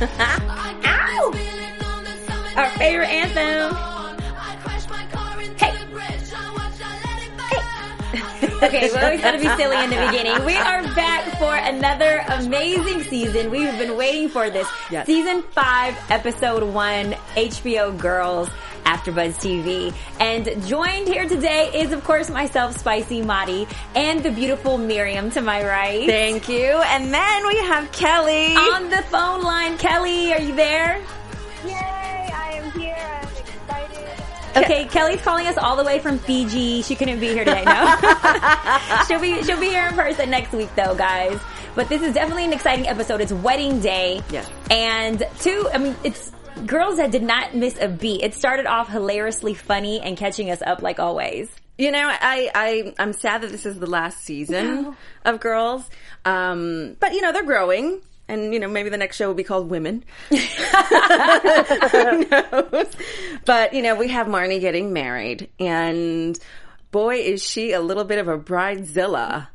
Ow! Our favorite anthem. Okay, well, we gotta be silly in the beginning. We are back for another amazing season. We've been waiting for this. Yes. Season 5, Episode 1, HBO Girls, AfterBuzz TV. And joined here today is, of course, myself, Spicy Mari, and the beautiful Miriam to my right. Thank you. And then we have Kellie. On the phone line, Kellie, are you there? Yay, I am here. I'm excited. Okay, Kellie's calling us all the way from Fiji. She couldn't be here today, no. she'll be she'll be here in person next week though, guys. But this is definitely an exciting episode. It's wedding day. Yes. And two, I mean, it's girls that did not miss a beat. It started off hilariously funny and catching us up like always. You know, I, I, I'm sad that this is the last season of Girls. Um, but you know, they're growing. And you know, maybe the next show will be called Women. Who knows? But you know, we have Marnie getting married and boy, is she a little bit of a bridezilla.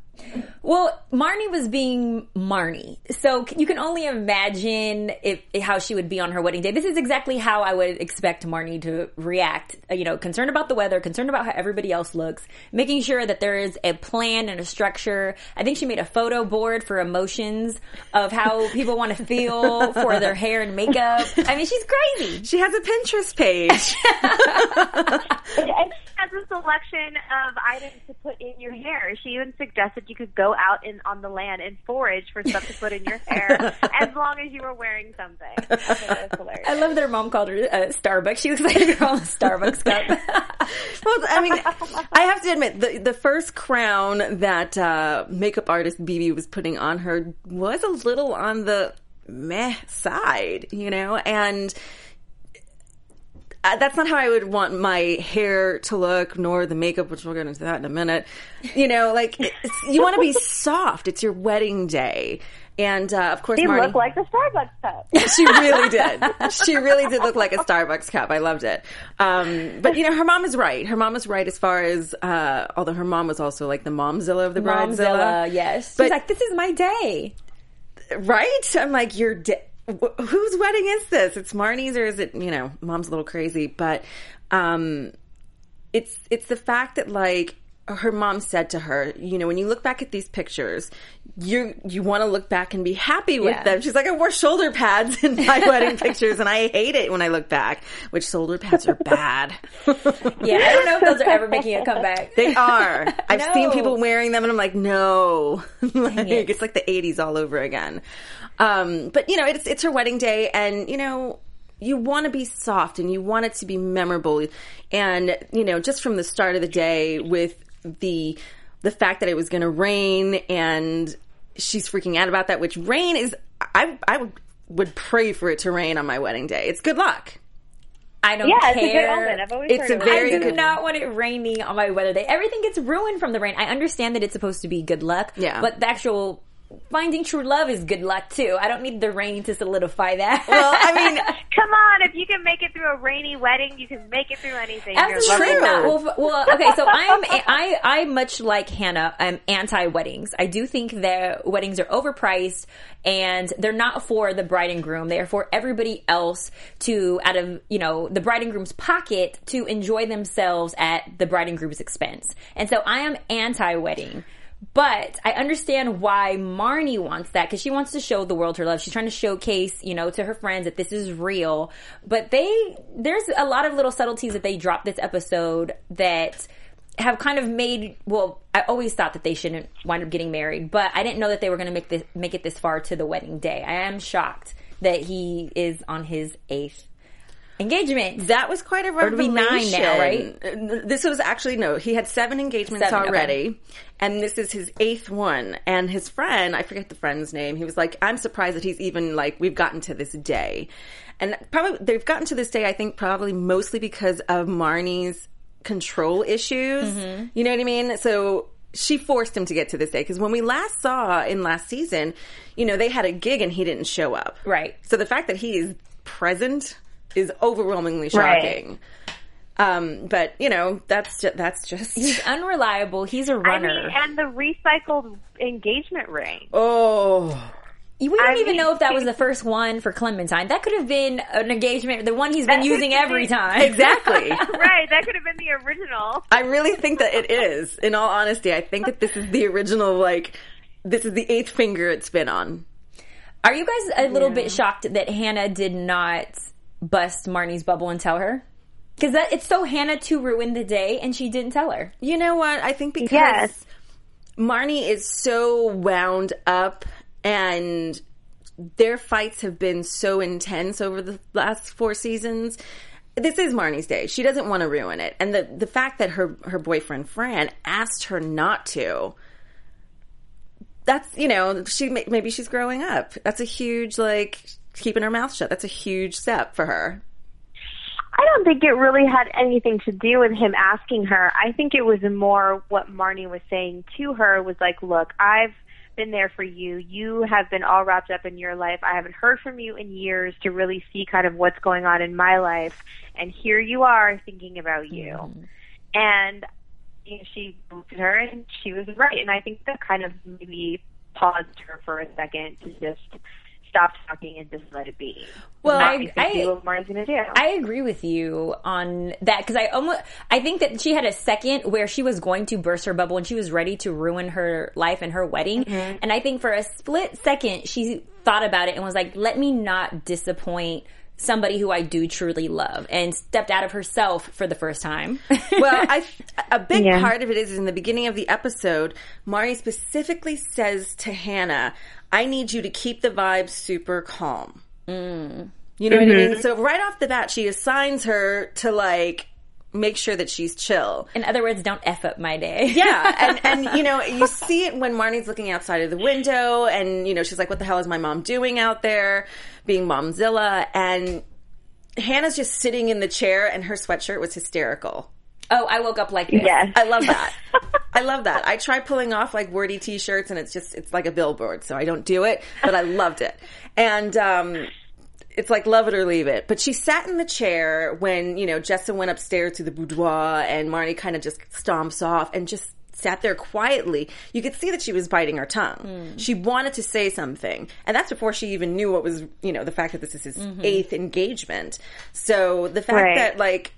Well, Marnie was being Marnie, so you can only imagine if how she would be on her wedding day. This is exactly how I would expect Marnie to react. Uh, You know, concerned about the weather, concerned about how everybody else looks, making sure that there is a plan and a structure. I think she made a photo board for emotions of how people want to feel for their hair and makeup. I mean, she's crazy. She has a Pinterest page. Has a selection of items to put in your hair. She even suggested you could go out in on the land and forage for stuff to put in your hair as long as you were wearing something. I thought that was hilarious. I love their mom called her uh, Starbucks. She looks like a girl in a Starbucks cup. well, I mean, I have to admit, the the first crown that uh, makeup artist BB was putting on her was a little on the meh side, you know, and. Uh, that's not how I would want my hair to look, nor the makeup, which we'll get into that in a minute. You know, like you want to be soft. It's your wedding day, and uh, of course, She Marnie, looked like the Starbucks cup. she really did. She really did look like a Starbucks cup. I loved it. Um, but you know, her mom is right. Her mom is right as far as, uh, although her mom was also like the momzilla of the bridezilla. Momzilla, yes. She's But- like, this is my day. Right? I'm like, you're de- wh- whose wedding is this? It's Marnie's or is it, you know, mom's a little crazy, but, um, it's, it's the fact that like, her mom said to her, you know, when you look back at these pictures, you you want to look back and be happy with Yeah. them. She's like, I wore shoulder pads in my wedding pictures, and I hate it when I look back. Which shoulder pads are bad. Yeah, I don't know if those are ever making a comeback. They are. I've No. seen people wearing them, and I'm like, no, like, it. it's like the '80s all over again. Um, but you know, it's it's her wedding day, and you know, you want to be soft, and you want it to be memorable, and you know, just from the start of the day with the the fact that it was going to rain, and she's freaking out about that. Which rain is, I I would would pray for it to rain on my wedding day. It's good luck. I don't Yeah, it's a good care. omen. I've always It's heard a very I do good- not want it raining on my wedding day. Everything gets ruined from the rain. I understand that it's supposed to be good luck. Yeah. But the actual finding true love is good luck too. I don't need the rain to solidify that. Well, I mean, Come on, if you can make it through a rainy wedding, you can make it through anything. You're Absolutely True. not. Well, well, okay. So I'm I I much like Hannah. I'm anti weddings. I do think that weddings are overpriced and they're not for the bride and groom. They are for everybody else to out of you know the bride and groom's pocket to enjoy themselves at the bride and groom's expense. And so I am anti wedding. But I understand why Marnie wants that because she wants to show the world her love. She's trying to showcase, you know, to her friends that this is real. But they, there's a lot of little subtleties that they dropped this episode that have kind of made, well, I always thought that they shouldn't wind up getting married, but I didn't know that they were going to make this, make it this far to the wedding day. I am shocked that he is on his eighth engagement. That was quite a revelation. nine now, right? This was actually no. He had seven engagements Seven, okay. already, and this is his eighth one. And his friend, I forget the friend's name. He was like, "I'm surprised that he's even like we've gotten to this day." And probably they've gotten to this day. I think probably mostly because of Marnie's control issues. Mm-hmm. You know what I mean? So she forced him to get to this day because when we last saw in last season, you know, they had a gig and he didn't show up. Right. So the fact that he is present is overwhelmingly Right. shocking. Um, but you know, that's just, that's just He's unreliable. He's a runner. mean, and the recycled engagement ring. oh. we don't I even mean- know if that was the first one for Clementine. That could have been an engagement, the one he's been using could every time. Exactly. right, that could have been the original. I really think that it is. In all honesty, I think that this is the original. Like, this is the eighth finger it's been on. Are you guys a little bit shocked that Hannah did not bust Marnie's bubble and tell her? Because it's so Hannah to ruin the day, and she didn't tell her. You know what? I think because Yes. Marnie is so wound up and their fights have been so intense over the last four seasons. This is Marnie's day. She doesn't want to ruin it. And the the fact that her her boyfriend Fran asked her not to that's, you know, she maybe she's growing up. That's a huge like keeping her mouth shut. That's a huge step for her. I don't think it really had anything to do with him asking her. I think it was more what Marnie was saying to her was like, look, I've been there for you. You have been all wrapped up in your life. I haven't heard from you in years to really see kind of what's going on in my life. And here you are thinking about you. Mm-hmm. And you know, she looked at her and she was right. And I think that kind of maybe paused her for a second to just stop talking and just let it be. Well, I- I- see what Marnie's going to do. I agree with you on that because I almost I think that she had a second where she was going to burst her bubble and she was ready to ruin her life and her wedding. Mm-hmm. And I think for a split second she thought about it and was like, "Let me not disappoint." Somebody who I do truly love, and stepped out of herself for the first time. well, I a big Yeah. part of it is in the beginning of the episode, Marnie specifically says to Hannah, "I need you to keep the vibe super calm." Mm. You know what I Mm-hmm. mean? So right off the bat, she assigns her to like make sure that she's chill. In other words, don't f up my day. Yeah, and and you know you see it when Marnie's looking outside of the window, and you know she's like, "What the hell is my mom doing out there, being momzilla?" And Hannah's just sitting in the chair, and her sweatshirt was hysterical. Oh, I woke up like this. Yes. I love that. I love that. I try pulling off like wordy t-shirts and it's just, it's like a billboard. So I don't do it, but I loved it. And, um, it's like love it or leave it. But she sat in the chair when, you know, Jessa went upstairs to the boudoir and Marnie kind of just stomps off and just sat there quietly. You could see that she was biting her tongue. Hmm. She wanted to say something. And that's before she even knew what was, you know, the fact that this is his mm-hmm. eighth engagement. So the fact Right. that like,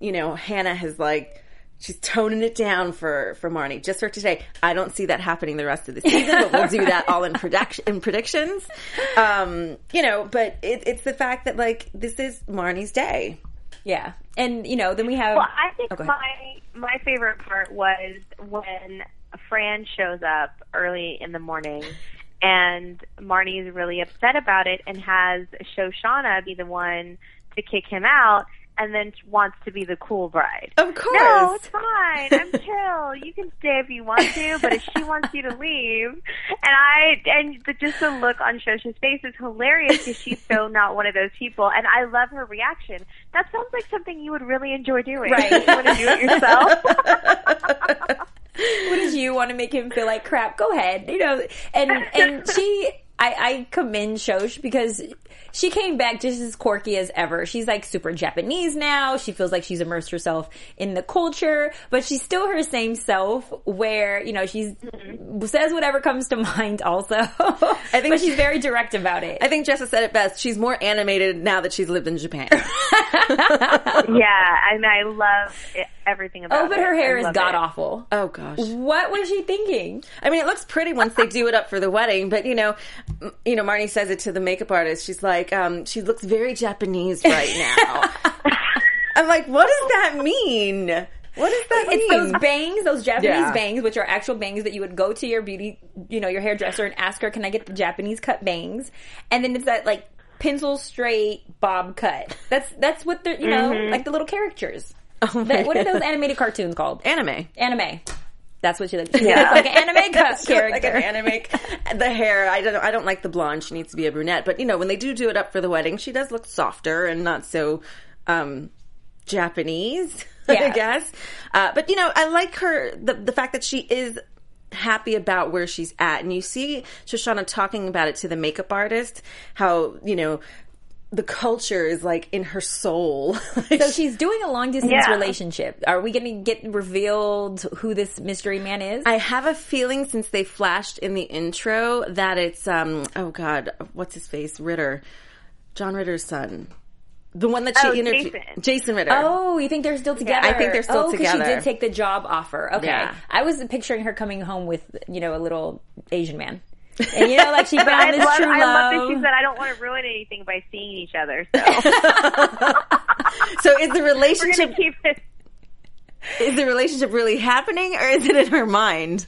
you know, Hannah has like, she's toning it down for for Marnie just for today. I don't see that happening the rest of the season, but we'll do that all in production in predictions. Um, you know, but it, it's the fact that like this is Marnie's day. Yeah. And, you know, then we have. Well, I think Oh, my my favorite part was when Fran shows up early in the morning, and Marnie is really upset about it, and has Shoshana be the one to kick him out, and then wants to be the cool bride. Of course. No, it's fine. I'm chill. You can stay if you want to, but if she wants you to leave, and I and the, just the look on Shosha's face is hilarious because she's so not one of those people, and I love her reaction. That sounds like something you would really enjoy doing. Right. you want to do it yourself. what did you want to make him feel like crap? Go ahead, you know. And and she, I, I commend Shosh because she came back just as quirky as ever. She's like super Japanese now. She feels like she's immersed herself in the culture, but she's still her same self. Where you know she's mm-hmm. says whatever comes to mind. Also, I think but she's very direct about it. I think Jessa said it best. She's more animated now that she's lived in Japan. yeah, and I love it. Everything about Oh, but it. her hair I is god it. awful. Oh gosh. What was she thinking? I mean, it looks pretty once they do it up for the wedding, but you know, m- you know, Marnie says it to the makeup artist. She's like, um, she looks very Japanese right now. I'm like, what does that mean? What does that It's mean? those bangs, those Japanese Yeah. bangs, which are actual bangs that you would go to your beauty, you know, your hairdresser and ask her, "Can I get the Japanese cut bangs?" And then it's that like pencil straight bob cut. That's that's what they're, you know, like the little characters. Oh That- what are those animated cartoons called? anime. Anime. That's what she looks yeah. like. An anime character. like an anime. The hair, I don't, I don't like the blonde. She needs to be a brunette. But you know, when they do do it up for the wedding, she does look softer and not so um, Japanese. I guess. Uh, but you know, I like her the the fact that she is happy about where she's at, and you see Shoshana talking about it to the makeup artist. How you know. The culture is like in her soul. So she's doing a long distance Yeah. relationship. Are we going to get revealed who this mystery man is? I have a feeling since they flashed in the intro that it's um oh god what's his face Ritter, John Ritter's son, the one that she Oh, interviewed, Jason. Ritter. Oh, you think they're still together? I think they're still oh, 'cause together. she did take the job offer. Okay, Yeah. I was picturing her coming home with you know a little Asian man, and you know like she found I this love, true I love that she said I don't want to ruin anything by seeing each other. So so is the we're relationship gonna keep it. is the relationship really happening or is it in her mind?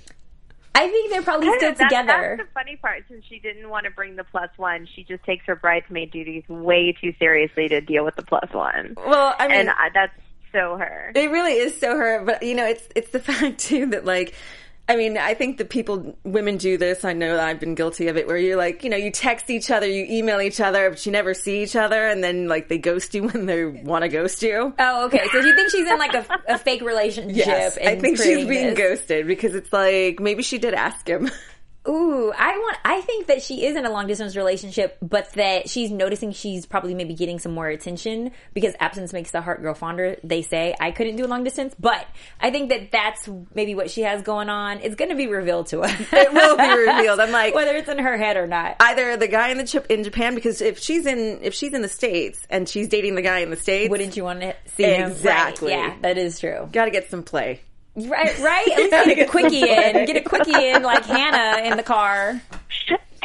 I think they're probably still That- together. That's the funny part. Since she didn't want to bring the plus one, she just takes her bridesmaid duties way too seriously to deal with the plus one. Well, I mean, and I, that's so her. It really is so her, but you know, it's it's the fact too that like I mean, I think that people, women do this. I know that I've been guilty of it where you're like, you know, you text each other, you email each other, but you never see each other and then like they ghost you when they want to ghost you. Oh, okay. So you think she's in like a, a fake relationship? Yes, I think she's being this? ghosted because it's like maybe she did ask him. Ooh, I want. I think that she is in a long distance relationship, but that she's noticing she's probably maybe getting some more attention because absence makes the heart grow fonder. They say I couldn't do a long distance, but I think that that's maybe what she has going on. It's going to be revealed to us. It will be revealed. I'm like, whether it's in her head or not. either the guy in the chip in Japan because if she's in if she's in the states and she's dating the guy in the states, Wouldn't you want to see him? Exactly. Right. Yeah, that is true. got to get some play. Right, right. At least get a quickie in. Get a quickie in, like Hannah in the car.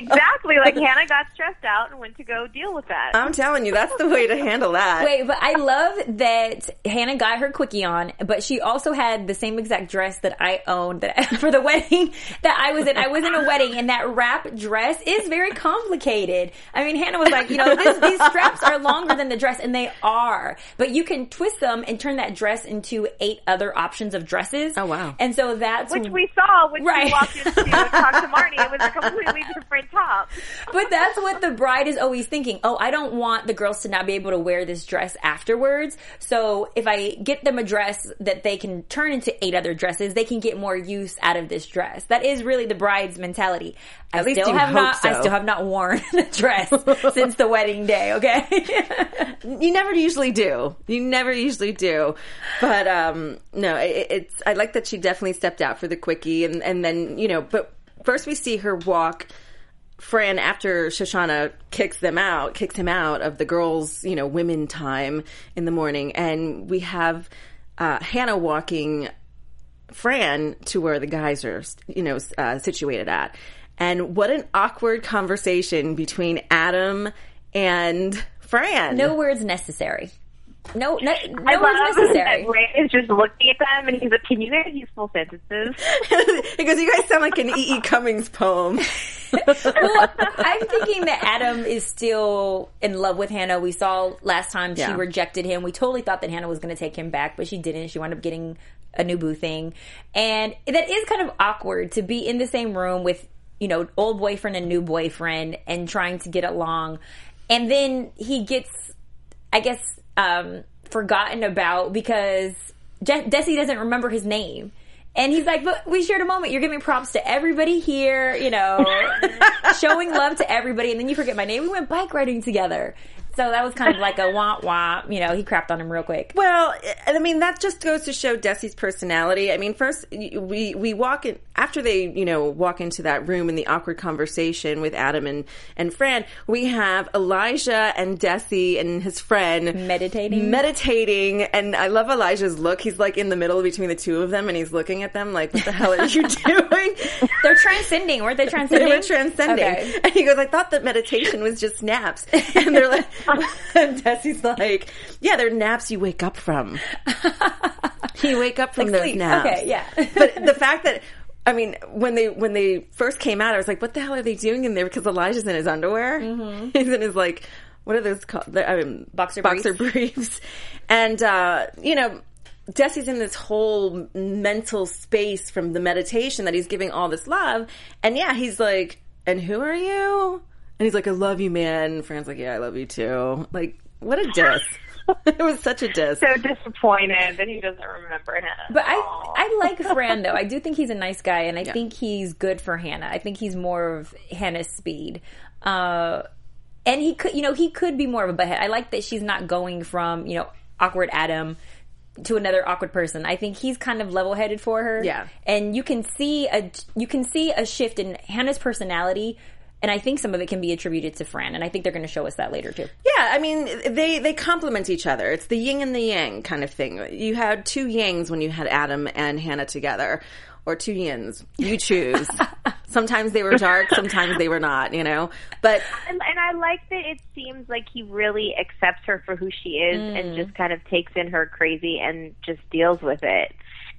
Exactly. Like Hannah got stressed out and went to go deal with that. I'm telling you, that's the way to handle that. Wait, but I love that Hannah got her quickie on, but she also had the same exact dress that I owned that for the wedding that I was in. I was in a wedding, and that wrap dress is very complicated. I mean, Hannah was like, you know, this, these straps are longer than the dress, and they are, but you can twist them and turn that dress into eight other options of dresses. Oh, wow. And so that's Which we saw when Right. she walked into and talked to Marnie. It was a completely different top. But that's what the bride is always thinking. Oh, I don't want the girls to not be able to wear this dress afterwards. So if I get them a dress that they can turn into eight other dresses, they can get more use out of this dress. That is really the bride's mentality. I At least still you have hope not. I still have not worn the dress since the wedding day. Okay. you never usually do. You never usually do. But um no, it, it's I like that she definitely stepped out for the quickie and and then, you know, but first we see her walk Fran after Shoshana kicks them out, kicks him out of the girls, you know, women time in the morning and we have uh, Hannah walking Fran to where the guys are, you know, uh, situated at. And what an awkward conversation between Adam and Fran. no words necessary. No, no, I no love words necessary. that Ray is just looking at them and he's like, "Can you guys use full sentences?" he goes, "You guys sound like an E. E. Cummings poem." well, I'm thinking that Adam is still in love with Hannah. We saw last time she Yeah. rejected him. We totally thought that Hannah was going to take him back, but she didn't. She wound up getting a new boo thing. And that is kind of awkward to be in the same room with, you know, old boyfriend and new boyfriend and trying to get along. And then he gets, I guess, um, forgotten about because Je- Desi doesn't remember his name. And he's like, but we shared a moment. You're giving props to everybody here, you know, showing love to everybody. And then you forget my name. We went bike riding together. So that was kind of like a wah wah. You know, he crapped on him real quick. Well, I mean that just goes to show Desi's personality. I mean, first we we walk in after they you know walk into that room in the awkward conversation with Adam and and Fran. We have Elijah and Desi and his friend Meditating. meditating, and I love Elijah's look. He's like in the middle between the two of them, and he's looking at them like, "What the hell are you doing?" They're transcending, weren't they? Transcending. They were transcending. Okay. And he goes, I thought that meditation was just naps. And they're like, and Desi's like, yeah, they're naps you wake up from. You wake up from Like those sleep. naps. Okay, yeah. but the fact that, I mean, when they when they first came out, I was like, what the hell are they doing in there? Because Elijah's in his underwear. He's in his like, what are those called? The, I mean, Mm-hmm. Boxer boxer briefs. And uh, you know, Desi's in this whole mental space from the meditation that he's giving all this love. And yeah, he's like, and who are you? And he's like, I love you, man. And Fran's like, yeah, I love you too. Like, what a diss. it was such a diss. So disappointed that he doesn't remember him. But I, I like Fran though. I do think he's a nice guy, and I think he's good for Hannah. I think he's more of Hannah's speed. Uh, and he could, you know, he could be more of a butthead. I like that she's not going from, you know, awkward Adam to another awkward person. I think he's kind of level headed for her. Yeah. And you can see a, you can see a shift in Hannah's personality. And I think some of it can be attributed to Fran, and I think they're going to show us that later too. Yeah, I mean, they they complement each other. It's the yin and the yang kind of thing. You had two yangs when you had Adam and Hannah together, or two yins. You choose. sometimes they were dark, sometimes they were not. You know, but and, and I like that it seems like he really accepts her for who she is and mm. just kind of takes in her crazy and just deals with it.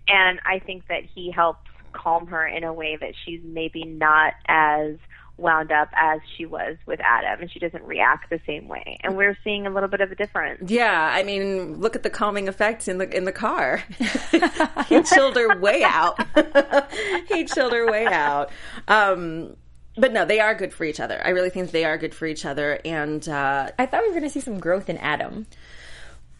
And I think that he helps calm her in a way that she's maybe not as wound up as she was with Adam and she doesn't react the same way. And we're seeing a little bit of a difference. yeah, I mean, look at the calming effects in the in the car. he chilled her way out. he chilled her way out. Um, but no, they are good for each other. I really think they are good for each other, and uh, I thought we were going to see some growth in Adam.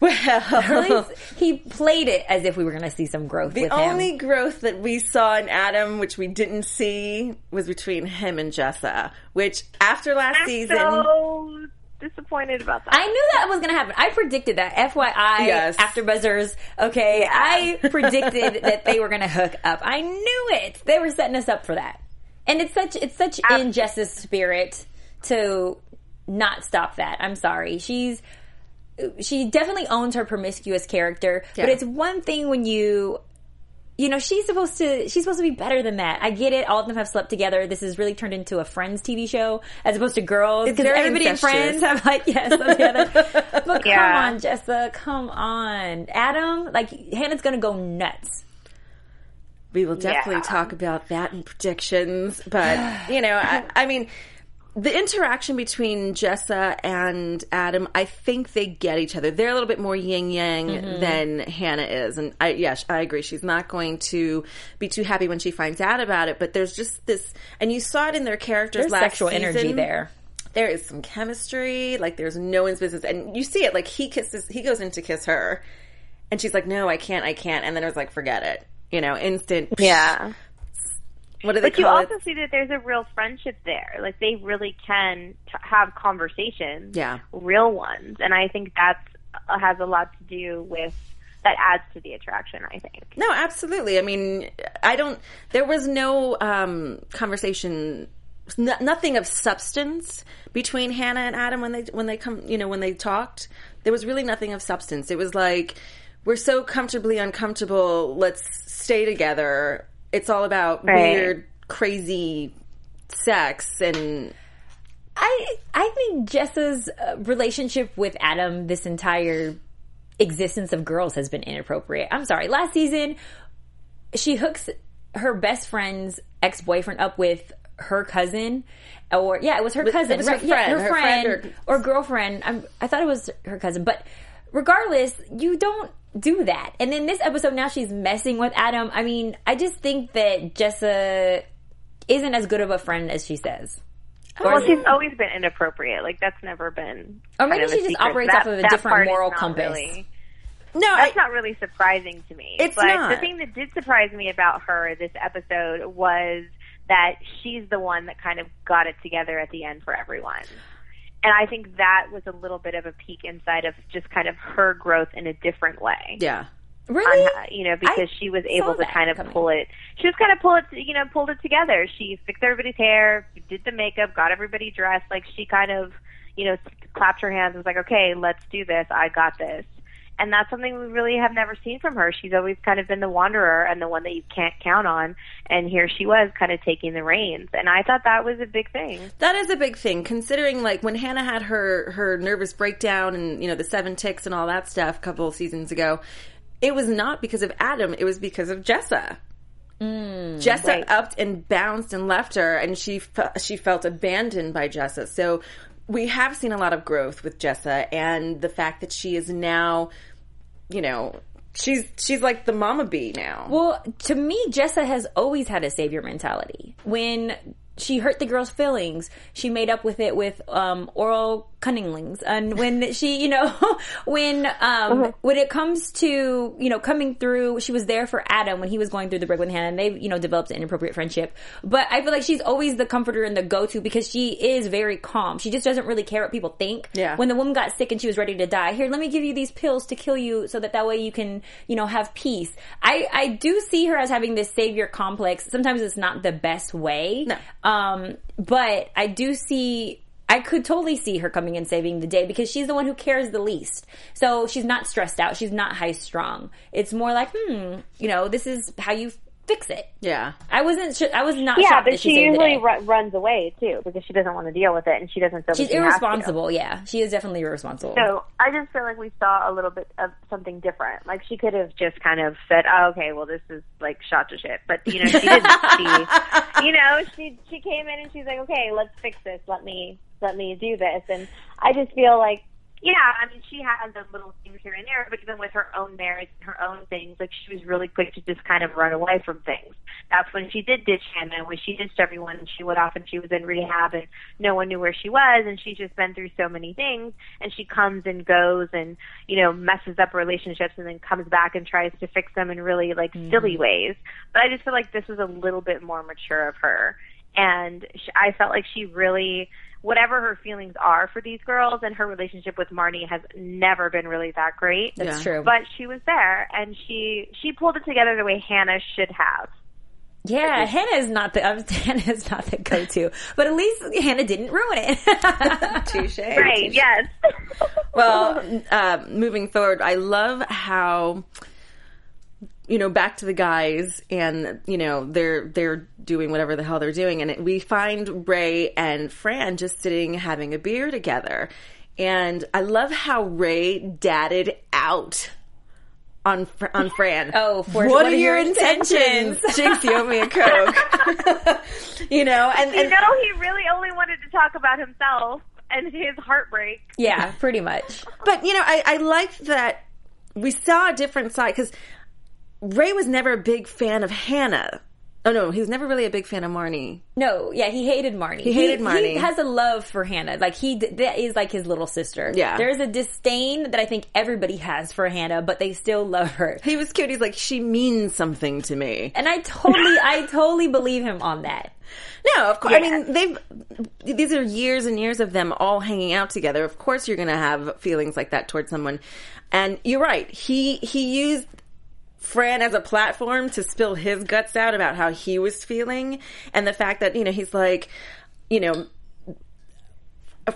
Well, he played it as if we were going to see some growth The with only him. growth that we saw in Adam, which we didn't see, was between him and Jessa. Which after last I'm season, so disappointed about that. I knew that was going to happen. I predicted that. FYI, Yes. after buzzers. Okay, I predicted that they were going to hook up. I knew it. They were setting us up for that. And it's such it's such in Jessa's spirit to not stop that. I'm sorry. She's she definitely owns her promiscuous character, but it's one thing when you you know, she's supposed to she's supposed to be better than that. I get it. All of them have slept together. This has really turned into a Friends TV show as opposed to girls. Because very everybody in. Friends have like yes, slept together. But come Yeah. on, Jessa, come on, Adam. Like Hannah's gonna go nuts. we will definitely Yeah. talk about that in predictions. But you know, I, I mean, the interaction between Jessa and Adam, I think they get each other. They're a little bit more yin yang Mm-hmm. than Hannah is, and I yes, I agree. She's not going to be too happy when she finds out about it. But there's just this, and you saw it in their characters. There's last sexual energy there. there is some chemistry. Like there's no one's business, and you see it. Like he kisses, he goes in to kiss her, and she's like, "No, I can't, I can't." And then it was like, "Forget it," you know, instant. yeah. What do they But you also it? see that there's a real friendship there. Like they really can t- have conversations, Yeah. real ones, and I think that's uh, has a lot to do with that adds to the attraction. I think. No, absolutely. I mean, I don't. There was no um, conversation, n- nothing of substance between Hannah and Adam when they when they come. You know, when they talked, there was really nothing of substance. It was like we're so comfortably uncomfortable. Let's stay together. It's all about Right. weird, crazy sex and I I think Jessa's uh, relationship with Adam this entire existence of girls has been inappropriate. I'm sorry. Last season, she hooks her best friend's ex boyfriend up with her cousin, or yeah, it was her cousin, it was her right? Yeah, friend, her, her friend, friend or, girlfriend. I'm, I thought it was her cousin, but regardless, you don't do that. And in this episode, now she's messing with Adam. I mean, I just think that Jessa isn't as good of a friend as she says. Well, she's mm. always been inappropriate. Like that's never been. Or maybe kind of she a just secret. operates That- off of a different moral compass. really- no, that's I, not really surprising to me. It's but not. the thing that did surprise me about her this episode was that she's the one that kind of got it together at the end for everyone. And I think that was a little bit of a peek inside of just kind of her growth in a different way. Yeah. Really? on how- you know, because I she was able to kind of coming. pull it. She was kind of pull it, you know, pulled it together. She fixed everybody's hair, did the makeup, got everybody dressed. Like she kind of, you know, clapped her hands and was like, "Okay, let's do this. I got this." And that's something we really have never seen from her. She's always kind of been the wanderer and the one that you can't count on. And here she was, kind of taking the reins. And I thought that was a big thing. That is a big thing, considering like when Hannah had her her nervous breakdown and you know the seven ticks and all that stuff a couple of seasons ago. It was not because of Adam; it was because of Jessa. Mm, Jessa Right. upped and bounced and left her, and she fe- she felt abandoned by Jessa. So we have seen a lot of growth with Jessa, and the fact that she is now, you know, she's she's like the mama bee now. Well, to me, Jessa has always had a savior mentality. When she hurt the girl's feelings, she made up with it with um, oral cunninglings. And when she, you know, when um, when it comes to you know coming through, she was there for Adam when he was going through the break with Hannah, and they you know developed an inappropriate friendship. But I feel like she's always the comforter and the go to because she is very calm. She just doesn't really care what people think. Yeah. When the woman got sick and she was ready to die, here, let me give you these pills to kill you so that that way you can, you know, have peace. I, I do see her as having this savior complex. Sometimes it's not the best way. No. Um, but I do see, I could totally see her coming and saving the day because she's the one who cares the least. So she's not stressed out. She's not high strung. It's more like, hmm, you know, this is how you fix it. yeah, I wasn't, sh- I was not Yeah, but that she, she usually the day. ru- runs away too because she doesn't want to deal with it and she doesn't feel She's that she has to. irresponsible. Yeah. She is definitely irresponsible. So I just feel like we saw a little bit of something different. Like she could have just kind of said, oh, "Okay, well, this is like shot to shit," but you know, she didn't. she, you know, she she came in and she's like, "Okay, let's fix this. Let me let me do this." And I just feel like, yeah, I mean, she has those little things here and there, but even with her own marriage and her own things, like she was really quick to just kind of run away from things. That's when she did ditch him, and when she ditched everyone and she went off and she was in rehab and no one knew where she was and she's just been through so many things and she comes and goes and, you know, messes up relationships and then comes back and tries to fix them in really like mm-hmm. silly ways. But I just feel like this was a little bit more mature of her. And sh I felt like she really, whatever her feelings are for these girls and her relationship with Marnie has never been really that great. That's Yeah. true. But she was there and she, she pulled it together the way Hannah should have. Yeah, Hannah is not the um, Hannah is not the go-to, but at least Hannah didn't ruin it. touche. Right, yes. well, uh, moving forward, I love how you know back to the guys, and you know they're they're doing whatever the hell they're doing, and it, we find Ray and Fran just sitting having a beer together, and I love how Ray dadded out. On on Fran. Oh, for- what, what are, are your your intentions? Jinx, you owe me a coke. you know, and, You and know, he really only wanted to talk about himself and his heartbreak. yeah, pretty much. But you know, I, I like that we saw a different side because Ray was never a big fan of Hannah. Oh no, he was never really a big fan of Marnie. No, yeah, he hated Marnie. He hated Marnie. He has a love for Hannah. Like he, that is like his little sister. Yeah. there's a disdain that I think everybody has for Hannah, but they still love her. He was cute. He's like, she means something to me. And I totally, I totally believe him on that. No, of course. I mean, they've these are years and years of them all hanging out together. Of course, you're going to have feelings like that towards someone. And you're right. He he used Fran as a platform to spill his guts out about how he was feeling, and the fact that you know he's like, you know.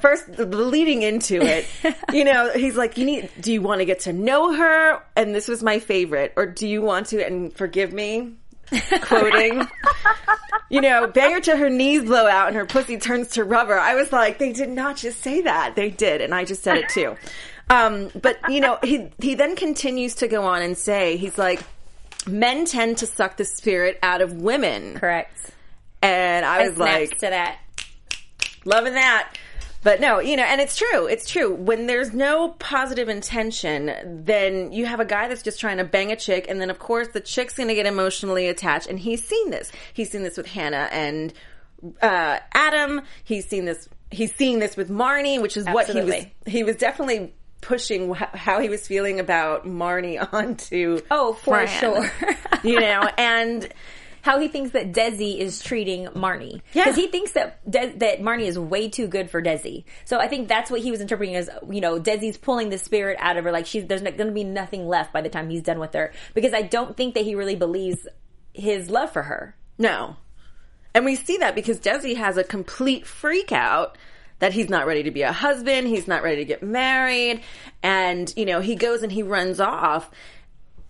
First, leading into it, you know, he's like, "You need. Do you want to get to know her?" And this was my favorite. Or do you want to? And forgive me, quoting, you know, bang her till her knees blow out and her pussy turns to rubber. I was like, they did not just say that. They did. And I just said it too. Um, but you know, he, he then continues to go on and say, he's like, men tend to suck the spirit out of women. Correct. And I I was like, to that. loving that. But no, you know, and it's true. It's true. When there's no positive intention, then you have a guy that's just trying to bang a chick, and then of course the chick's going to get emotionally attached. And he's seen this. He's seen this with Hannah and uh, Adam. He's seen this. He's seeing this with Marnie, which is what he was. He was definitely pushing wh- how he was feeling about Marnie onto. Oh, for Fran. sure. you know, and how he thinks that Desi is treating Marnie. Yeah. Because he thinks that De- that Marnie is way too good for Desi. So I think that's what he was interpreting as, you know, Desi's pulling the spirit out of her. Like she's there's going to be nothing left by the time he's done with her. Because I don't think that he really believes his love for her. No. And we see that because Desi has a complete freak out that he's not ready to be a husband, he's not ready to get married, and you know, he goes and he runs off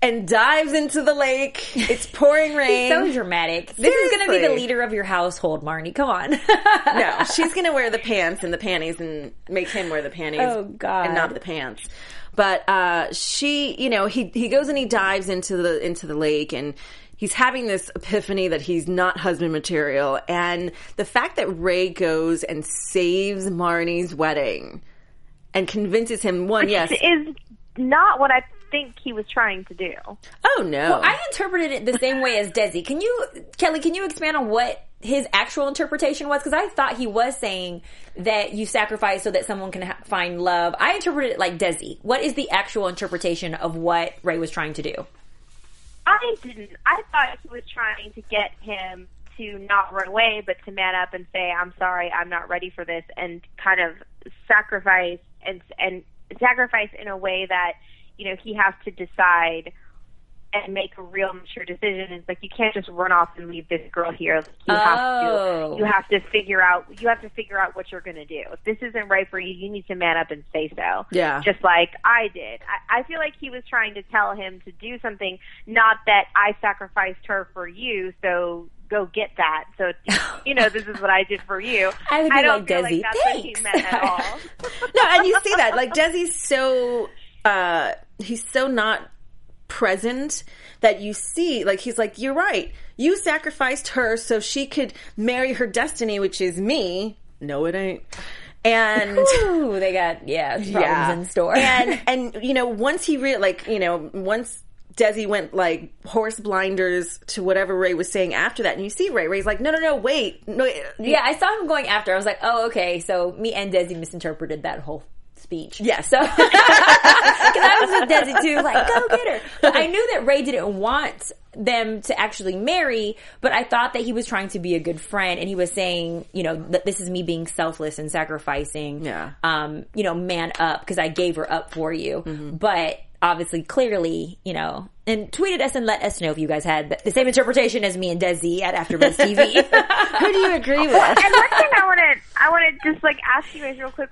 and dives into the lake. It's pouring rain. So dramatic. This is going to be the leader of your household, Marnie. Come on. no, she's gonna wear the pants and the panties and make him wear the panties. Oh, God. And not the pants. But uh she you know, he he goes and he dives into the into the lake and he's having this epiphany that he's not husband material and the fact that Ray goes and saves Marnie's wedding and convinces him one, yes. is not what I think he was trying to do. Oh no. I interpreted it the same way as Desi. Can you, Kellie, can you expand on what his actual interpretation was? Because I thought he was saying that you sacrifice so that someone can ha- find love. I interpreted it like Desi. What is the actual interpretation of what Ray was trying to do? I didn't. I thought he was trying to get him to not run away, but to man up and say, "I'm sorry, I'm not ready for this," and kind of sacrifice and and sacrifice in a way that you know he has to decide and make a real mature decision. It's like you can't just run off and leave this girl here. Like, you have Oh. to you have to figure out you have to figure out what you're going to do. If this isn't right for you, you need to man up and say so. Yeah. Just like I did. I, I feel like he was trying to tell him to do something, not that I sacrificed her for you, so go get that. So you know, this is what I did for you. I would be don't like, feel Desi, like that's what he thanks. meant at all. no, and you see that like Desi's so uh he's so not present that you see like he's like you're right you sacrificed her so she could marry her destiny which is me no it ain't and Ooh, they got, yeah, problems yeah in store. and and you know once he re- like you know once Desi went like horse blinders to whatever Ray was saying after that, and you see Ray. Ray's like, "No, no, no, wait, no, yeah, I saw him going after. I was like, oh, okay. So me and Desi misinterpreted that whole speech. Yes. So, because I was with Desi too, like, go get her. But I knew that Ray didn't want them to actually marry, but I thought that he was trying to be a good friend and he was saying, you know, that this is me being selfless and sacrificing, Yeah. um, you know, man up because I gave her up for you. But obviously, clearly, you know, and tweeted us and let us know if you guys had the same interpretation as me and Desi at AfterBuzz TV. who do you agree with?" and one thing I want to I want to just like ask you guys real quick.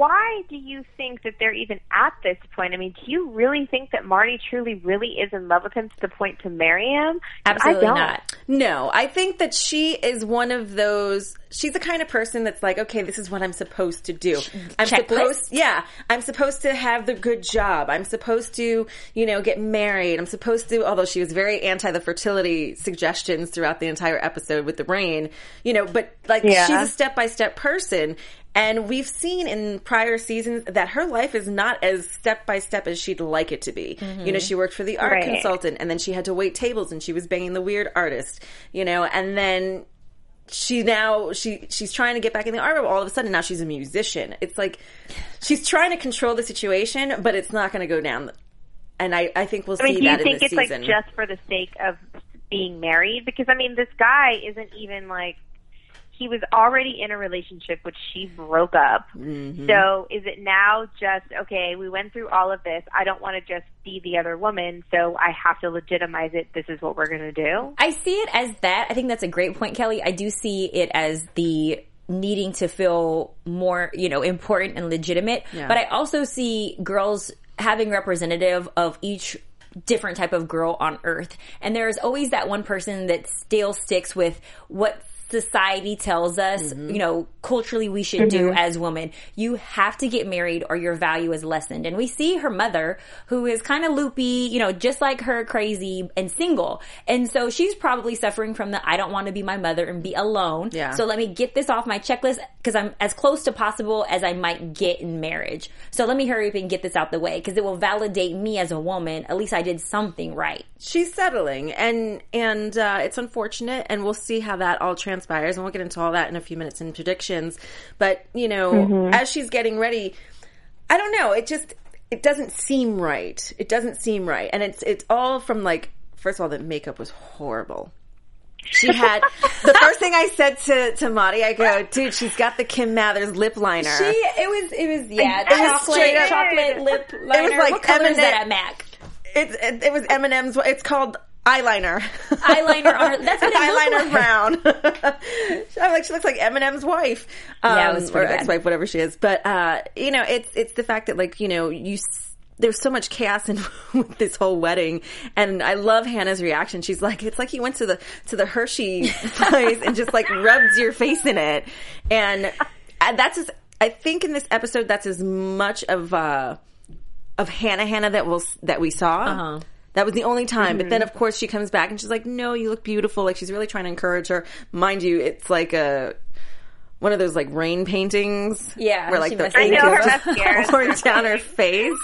Why do you think that they're even at this point? I mean, do you really think that Marnie truly, really is in love with him to the point to marry him? Absolutely not. No, I think that she is one of those. She's the kind of person that's like, okay, this is what I'm supposed to do. I'm Checklist? supposed, yeah, I'm supposed to have the good job. I'm supposed to, you know, get married. I'm supposed to. Although she was very anti the fertility suggestions throughout the entire episode with the rain, you know, but like Yeah. she's a step by step person. And we've seen in prior seasons that her life is not as step by step as she'd like it to be. Mm-hmm. You know, she worked for the art Right. consultant and then she had to wait tables and she was banging the weird artist, you know, and then she now she she's trying to get back in the but all of a sudden now she's a musician. It's like she's trying to control the situation, but it's not going to go down. And I, I think we'll I mean, see do you that think it's season. like just for the sake of being married? Because I mean, this guy isn't even like he was already in a relationship which she broke up. Mm-hmm. So is it now just okay? We went through all of this. I don't want to just be the other woman, so I have to legitimize it. This is what we're going to do. I see it as that. I think that's a great point, Kellie. I do see it as the needing to feel more, you know, important and legitimate. Yeah. But I also see girls having representative of each different type of girl on earth. And there's always that one person that still sticks with what society tells us, you know, culturally we should do as women. You have to get married or your value is lessened. And we see her mother who is kind of loopy, you know, just like her crazy and single. And so she's probably suffering from the I don't want to be my mother and be alone. Yeah. So let me get this off my checklist because I'm as close to possible as I might get in marriage. So let me hurry up and get this out the way because it will validate me as a woman. At least I did something right. she's settling and and uh, it's unfortunate and we'll see how that all transpires and we'll get into all that in a few minutes in predictions but you know as she's getting ready i don't know it just it doesn't seem right it doesn't seem right and it's it's all from like first of all the makeup was horrible She had the first thing I said to to Mari. I go, dude, she's got the Kim Mathers lip liner. She, it was, it was, yeah, It was chocolate, up- chocolate lip liner. It was like what color M&M. that at MAC? it, it, it was Eminem's. It's called eyeliner. Eyeliner on her- that's what it eyeliner like. brown. I'm like, she looks like Eminem's wife, um, Yeah, or bad. ex-wife, whatever she is. But uh, you know, it's it's the fact that like you know you. s- There's so much chaos in with this whole wedding, and I love Hannah's reaction. She's like, "It's like you went to the to the Hershey place and just like rubbed your face in it," and uh, that's as, I think in this episode that's as much of uh, of Hannah Hannah that we'll that we saw. Uh-huh. That was the only time. But then, of course, she comes back and she's like, "No, you look beautiful." Like she's really trying to encourage her. Mind you, it's like a one of those like rain paintings. Yeah, where like the must- I ink know, her is mascara is pouring down her face.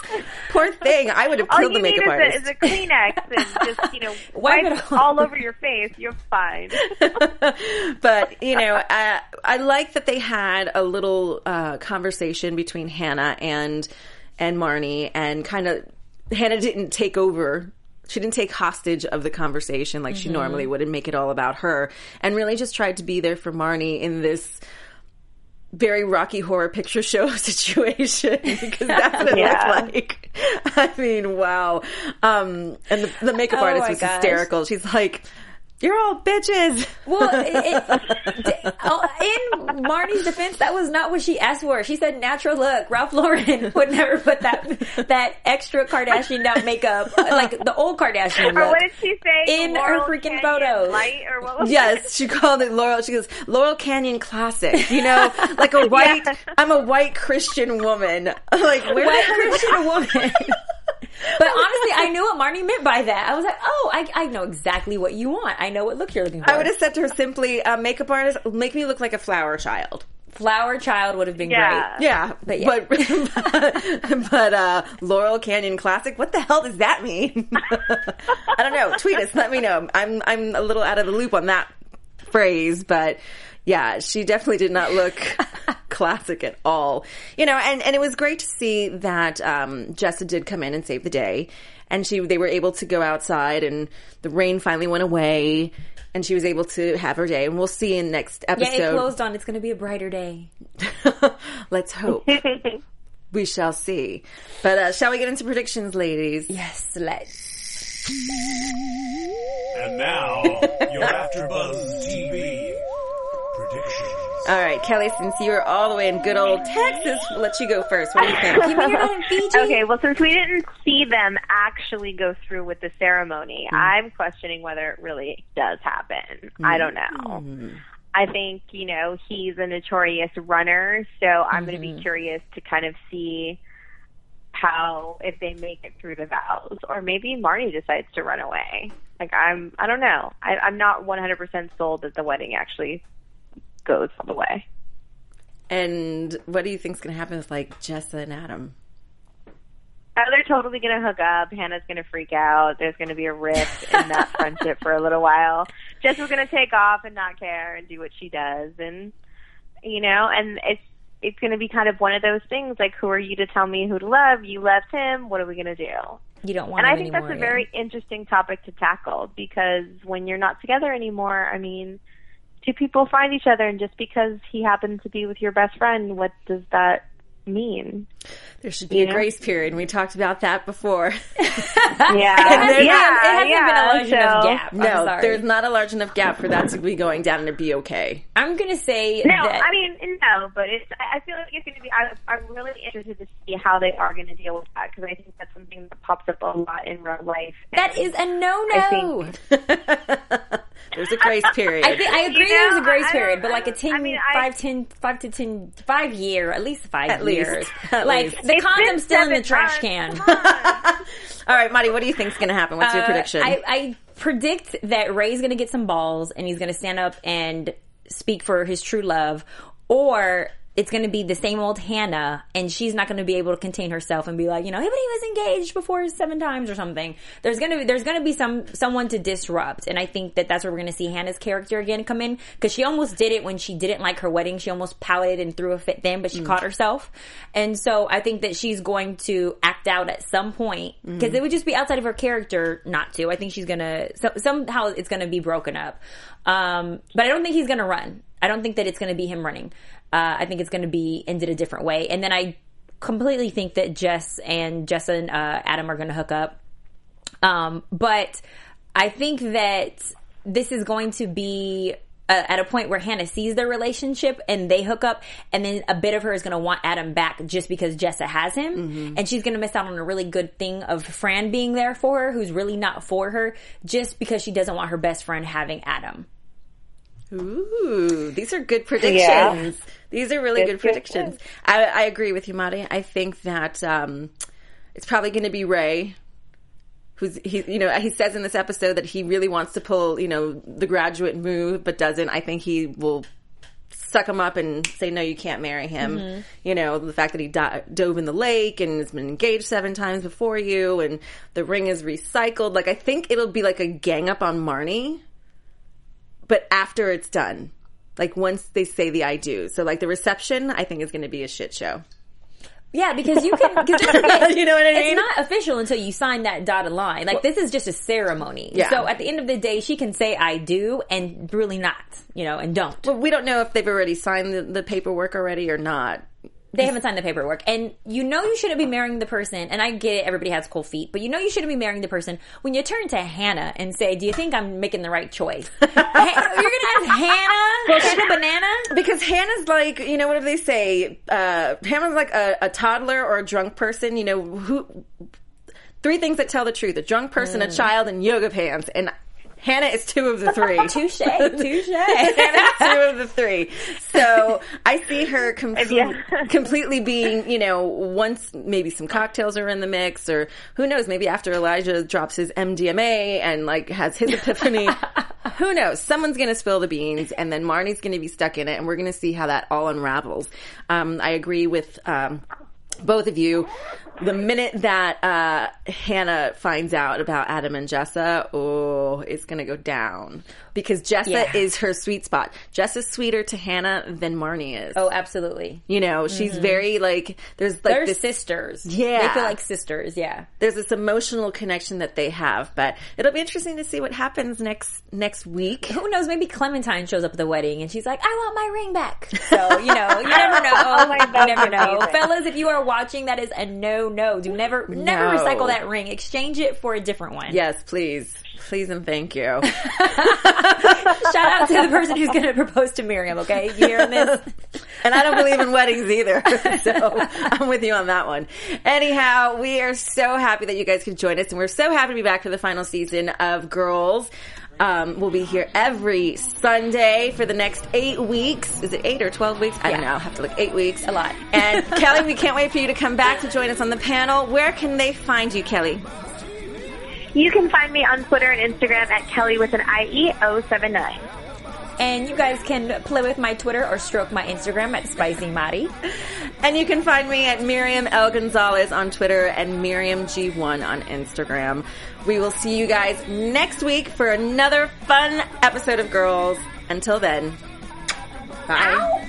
Poor thing. I would have killed the need makeup is a, artist. is a Kleenex and just, you know, Wipe wipe it it off. all over your face. You're fine. but you know, uh, I like that they had a little uh, conversation between Hannah and and Marnie, and kind of Hannah didn't take over. She didn't take hostage of the conversation like she normally would and make it all about her, and really just tried to be there for Marnie in this very Rocky Horror Picture Show situation because that's what it Yeah. looked like. I mean, wow. Um, and the, the makeup Oh artist was gosh. hysterical. She's like, "You're all bitches." Well, it, it, oh, in Marnie's defense, that was not what she asked for. She said natural look. Ralph Lauren would never put that that extra Kardashian out makeup like the old Kardashian Or what did she say? In her freaking Canyon photos. Light or what was Yes, she called it Laurel. She goes Laurel Canyon Classic. You know, like a white. I'm a white Christian woman. Like where White Christian woman. But honestly, I knew what Marnie meant by that. I was like, oh, I, I know exactly what you want. I know what look you're looking for. I would have said to her simply, uh, "Makeup artist, make me look like a flower child." Flower Child would have been Yeah. great. Yeah, But yeah. but but, uh, Laurel Canyon Classic. What the hell does that mean? I don't know. Tweet us. Let me know. I'm I'm a little out of the loop on that phrase, but yeah, she definitely did not look classic at all. You know, and and it was great to see that um, Jessa did come in and save the day, and she they were able to go outside, and the rain finally went away. And she was able to have her day, and we'll see in next Yeah, episode. it closed on. It's going to be a brighter day. Let's hope. we shall see. But uh, shall we get into predictions, ladies? Yes, let's. And now, your AfterBuzz TV predictions. All right, Kellie, since you're all the way in good old Texas, we'll let you go first. What do you think? Give me your own Fiji. Okay, well, since we didn't see them actually go through with the ceremony, hmm. I'm questioning whether it really does happen. I don't hmm. know. I think, you know, he's a notorious runner, so I'm going to be hmm. curious to kind of see how, if they make it through the vows, or maybe Marnie decides to run away. Like, I'm, I don't know. I, I'm not 100% sold that the wedding actually goes all the way. And what do you think's going to happen with like Jessa and Adam? Oh, they're totally going to hook up. Hannah's going to freak out. There's going to be a rift in that friendship for a little while. Jessa's going to take off and not care and do what she does, and you know, and it's it's going to be kind of one of those things like, who are you to tell me who to love? You left him. What are we going to do? You don't want to And him I think that's a yeah. very interesting topic to tackle because when you're not together anymore, I mean, two people find each other, and just because he happens to be with your best friend, what does that mean? There should be a grace period. and We talked about that before. Yeah, It hasn't, yeah, it hasn't yeah. been a large enough so- gap. No, there's not a large enough gap for that to be going down and to be okay. I'm gonna say No, that I mean no, but it's. I I feel like it's going to be. I, I'm really interested to see how they are going to deal with that because I think that's something that pops up a lot in real life. That is a no I no. think- There's a grace period. I, think I agree You there's a grace I- I period, but like a 10, I mean, five, 10, five to 10, five year, at least five At least. years. At like least. the It's condom's still in the seven trash months. can. All right, Mari, what do you think's going to happen? What's your Uh, prediction? I, I predict that Ray's going to get some balls and he's going to stand up and speak for his true love, or it's going to be the same old Hannah, and she's not going to be able to contain herself and be like, you know, hey, but he was engaged before seven times or something. There's going to be there's going to be some someone to disrupt, and I think that that's where we're going to see Hannah's character again come in because she almost did it when she didn't like her wedding. She almost pouted and threw a fit then, but she caught herself, and so I think that she's going to act out at some point because it would just be outside of her character not to. I think she's gonna so, somehow it's going to be broken up, um, but I don't think he's going to run. I don't think that it's going to be him running. Uh, I think it's going to be ended a different way. And then I completely think that Jess and Jess and uh, Adam are going to hook up. Um, but I think that this is going to be uh, at a point where Hannah sees their relationship and they hook up, and then a bit of her is going to want Adam back just because Jessa has him, and she's going to miss out on a really good thing of Fran being there for her, who's really not for her, just because she doesn't want her best friend having Adam. Ooh, these are good predictions. These are really good predictions. I, I agree with you, Mari. I think that um, it's probably going to be Ray. Who's he? You know, he says in this episode that he really wants to pull, you know, the graduate move, but doesn't. I think he will suck him up and say, "No, you can't marry him." You know, the fact that he di- dove in the lake and has been engaged seven times before you, and the ring is recycled. Like, I think it'll be like a gang up on Marnie, but after it's done, like once they say the "I do." So, like the reception, I think is going to be a shit show. Yeah, because you can. Cause You know what I mean? It's not official until you sign that dotted line. Like this is just a ceremony. Yeah. So at the end of the day, she can say "I do" and really not, you know, and don't. But we don't know if they've already signed the, the paperwork already or not. They haven't signed the paperwork, and you know you shouldn't be marrying the person. And I get it; everybody has cold feet, but you know you shouldn't be marrying the person when you turn to Hannah and say, "Do you think I'm making the right choice?" You're gonna ask Hannah, Hannah Banana. Because Hannah's like, you know, what do they say? Uh, Hannah's like a, a toddler or a drunk person. You know, who? Three things that tell the truth: a drunk person, a child, and yoga pants. And Hannah is two of the three. Touche, touche. Hannah's two of the three. So I see her com- Yeah. completely being, you know, once maybe some cocktails are in the mix, or who knows, maybe after Elijah drops his MDMA and like has his epiphany. who knows? Someone's going to spill the beans, and then Marnie's going to be stuck in it, and we're going to see how that all unravels. Um, I agree with. Um, both of you, the minute that uh, Hannah finds out about Adam and Jessa, oh, it's to go down because Jessa Yeah. is her sweet spot. Jessa's sweeter to Hannah than Marnie is. Oh, absolutely. You know, she's mm-hmm. very like there's like They're this sisters. Yeah. they feel like sisters. Yeah. there's this emotional connection that they have, but it'll be interesting to see what happens next next week. who knows? Maybe Clementine shows up at the wedding and she's like, "I want my ring back." So you know, you never know. Oh my you God, never know, fellas. If you are watching, that is a no, no. Do never, never No. recycle that ring. Exchange it for a different one. Yes, please, please, and thank you. Shout out to the person who's going to propose to Miriam. Okay, you hearing this? And I don't believe in weddings either. So I'm with you on that one. Anyhow, we are so happy that you guys could join us and we're so happy to be back for the final season of Girls. Um, we'll be here every Sunday for the next eight weeks. Is it eight or 12 weeks? I don't know. I'll have to look eight weeks. A lot. And Kellie, we can't wait for you to come back to join us on the panel. Where can they find you, Kellie? You can find me on Twitter and Instagram at Kelly with an IE 079. And you guys can play with my Twitter or stroke my Instagram at Spicy Mari. And you can find me at Miriam L. Gonzalez on Twitter and Miriam G1 on Instagram. We will see you guys next week for another fun episode of Girls. Until then, bye.